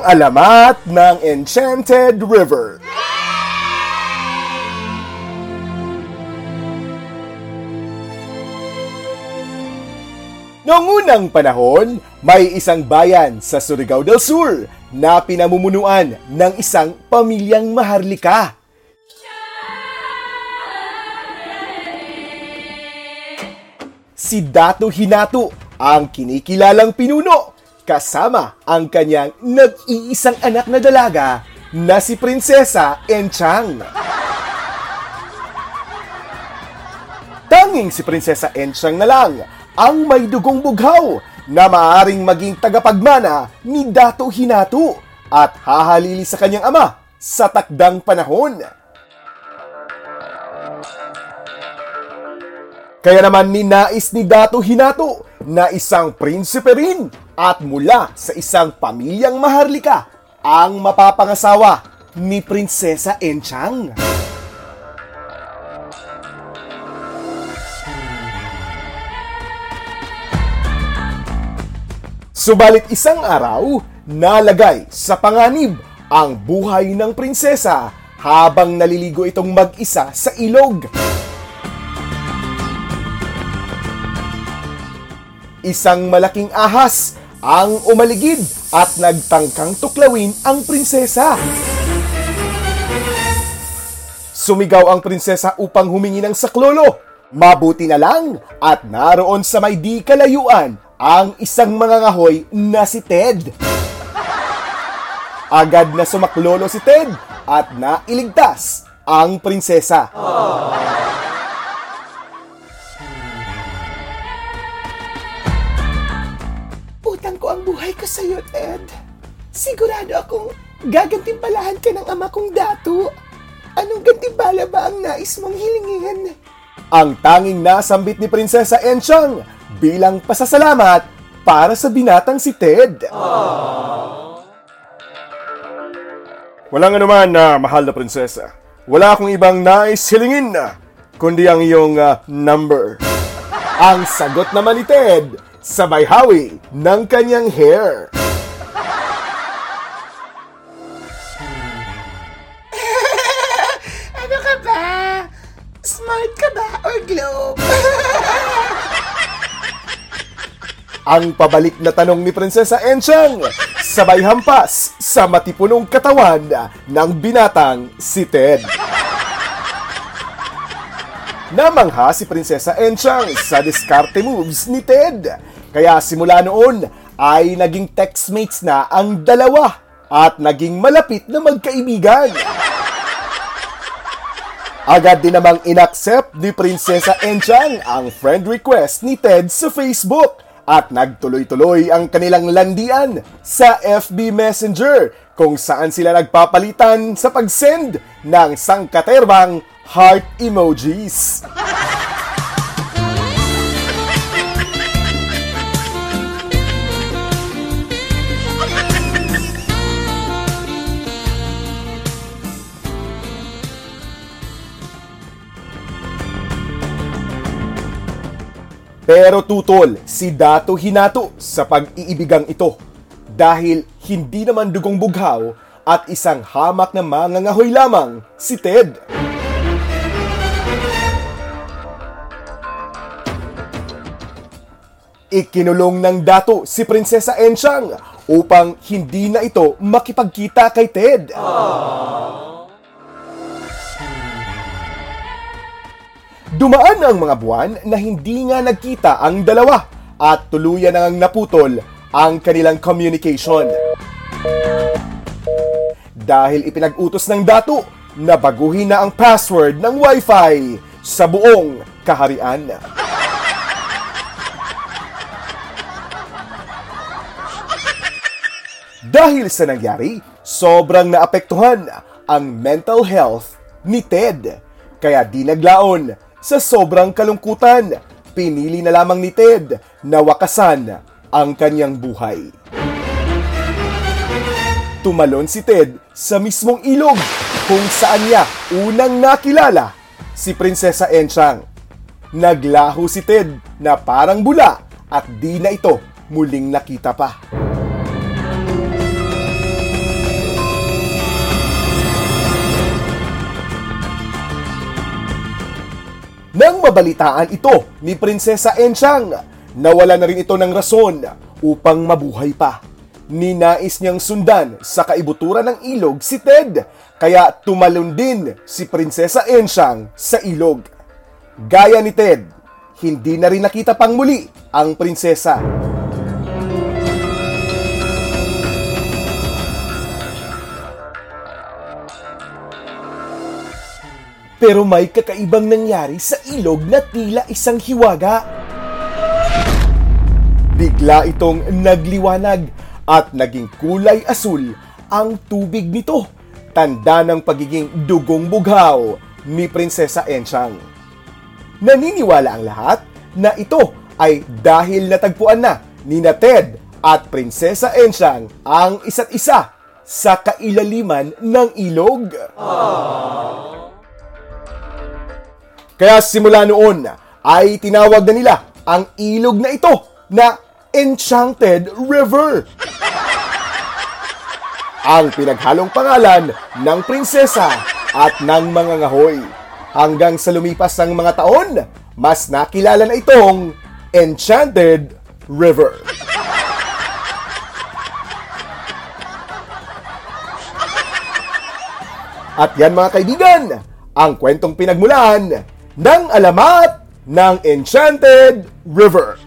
Alamat ng Enchanted River. Noong unang panahon, may isang bayan sa Surigao del Sur na pinamumunuan ng isang pamilyang maharlika. Si Dato Hinato ang kinikilalang pinuno kasama ang kanyang nag-iisang anak na dalaga na si Prinsesa Enchang. Tanging si Prinsesa Enchang na lang ang may dugong bughaw na maaring maging tagapagmana ni Dato Hinato at hahalili sa kanyang ama sa takdang panahon. Kaya naman ninais ni Dato Hinato na isang prinsipe rin at mula sa isang pamilyang maharlika ang mapapangasawa ni Prinsesa Enchang. Subalit isang araw, nalagay sa panganib ang buhay ng prinsesa habang naliligo itong mag-isa sa ilog. Isang malaking ahas ang umaligid at nagtangkang tuklawin ang prinsesa. Sumigaw ang prinsesa upang humingi ng saklolo. Mabuti na lang at naroon sa may di kalayuan ang isang mangangahoy na si Ted. Agad na sumaklolo si Ted at nailigtas ang prinsesa. Utang ang buhay ko sa iyo, Ted. Sigurado akong gagantimpalahan ka ng ama kong dato. Anong gantimpala ba ang nais mong hilingin? Ang tanging nasambit ni Prinsesa Enchang bilang pasasalamat para sa binatang si Ted. Walang anuman na mahal na prinsesa. Wala akong ibang nais hilingin na, kundi ang iyong ah, number. Ang sagot naman ni Ted, sabay hawi ng kanyang hair. Ano ka ba? Smart ka ba or globe? Ang pabalik na tanong ni Prinsesa Enchang, sabay hampas sa matipunong katawan ng binatang si Ted. Namangha si Prinsesa Enchang sa diskarte moves ni Ted. Kaya simula noon ay naging textmates na ang dalawa at naging malapit na magkaibigan. Agad din namang inaccept ni Prinsesa Enchang ang friend request ni Ted sa Facebook at nagtuloy-tuloy ang kanilang landian sa FB Messenger kung saan sila nagpapalitan sa pag-send ng sangkaterbang heart emojis. Pero tutol si Dato Hinato sa pag-iibigang ito dahil hindi naman dugong bughaw at isang hamak na mangangahoy lamang si Ted. Ikinulong ng dato si Prinsesa Enchang upang hindi na ito makipagkita kay Ted. Dumaan ang mga buwan na hindi nga nagkita ang dalawa at tuluyan ngang naputol ang kanilang communication. Dahil ipinag-utos ng dato na baguhin na ang password ng Wi-Fi sa buong kaharian. Dahil sa nangyari, sobrang naapektuhan ang mental health ni Ted. Kaya di naglaon sa sobrang kalungkutan, pinili na lamang ni Ted na wakasan ang kanyang buhay. Tumalon si Ted sa mismong ilog kung saan niya unang nakilala si Prinsesa Enchang. Naglaho si Ted na parang bula at di na ito muling nakita pa. Nang mabalitaan ito ni Prinsesa Enchang, nawala na rin ito ng rason upang mabuhay pa. Ninais niyang sundan sa kaibuturan ng ilog si Ted, kaya tumalon din si Prinsesa Enchang sa ilog. Gaya ni Ted, hindi na rin nakita pang muli ang prinsesa. Pero may kakaibang nangyari sa ilog na tila isang hiwaga. Bigla itong nagliwanag at naging kulay asul ang tubig nito. Tanda ng pagiging dugong bughaw ni Prinsesa Enchang. Naniniwala ang lahat na ito ay dahil natagpuan na ni na Ted at Prinsesa Enchang ang isa't isa sa kailaliman ng ilog. Kaya simula noon ay tinawag na nila ang ilog na ito na Enchanted River. ang pinaghalong pangalan ng prinsesa at ng mga ngahoy. Hanggang sa lumipas ng mga taon, mas nakilala na itong Enchanted River. At yan mga kaibigan, ang kwentong pinagmulan ng alamat ng Enchanted River.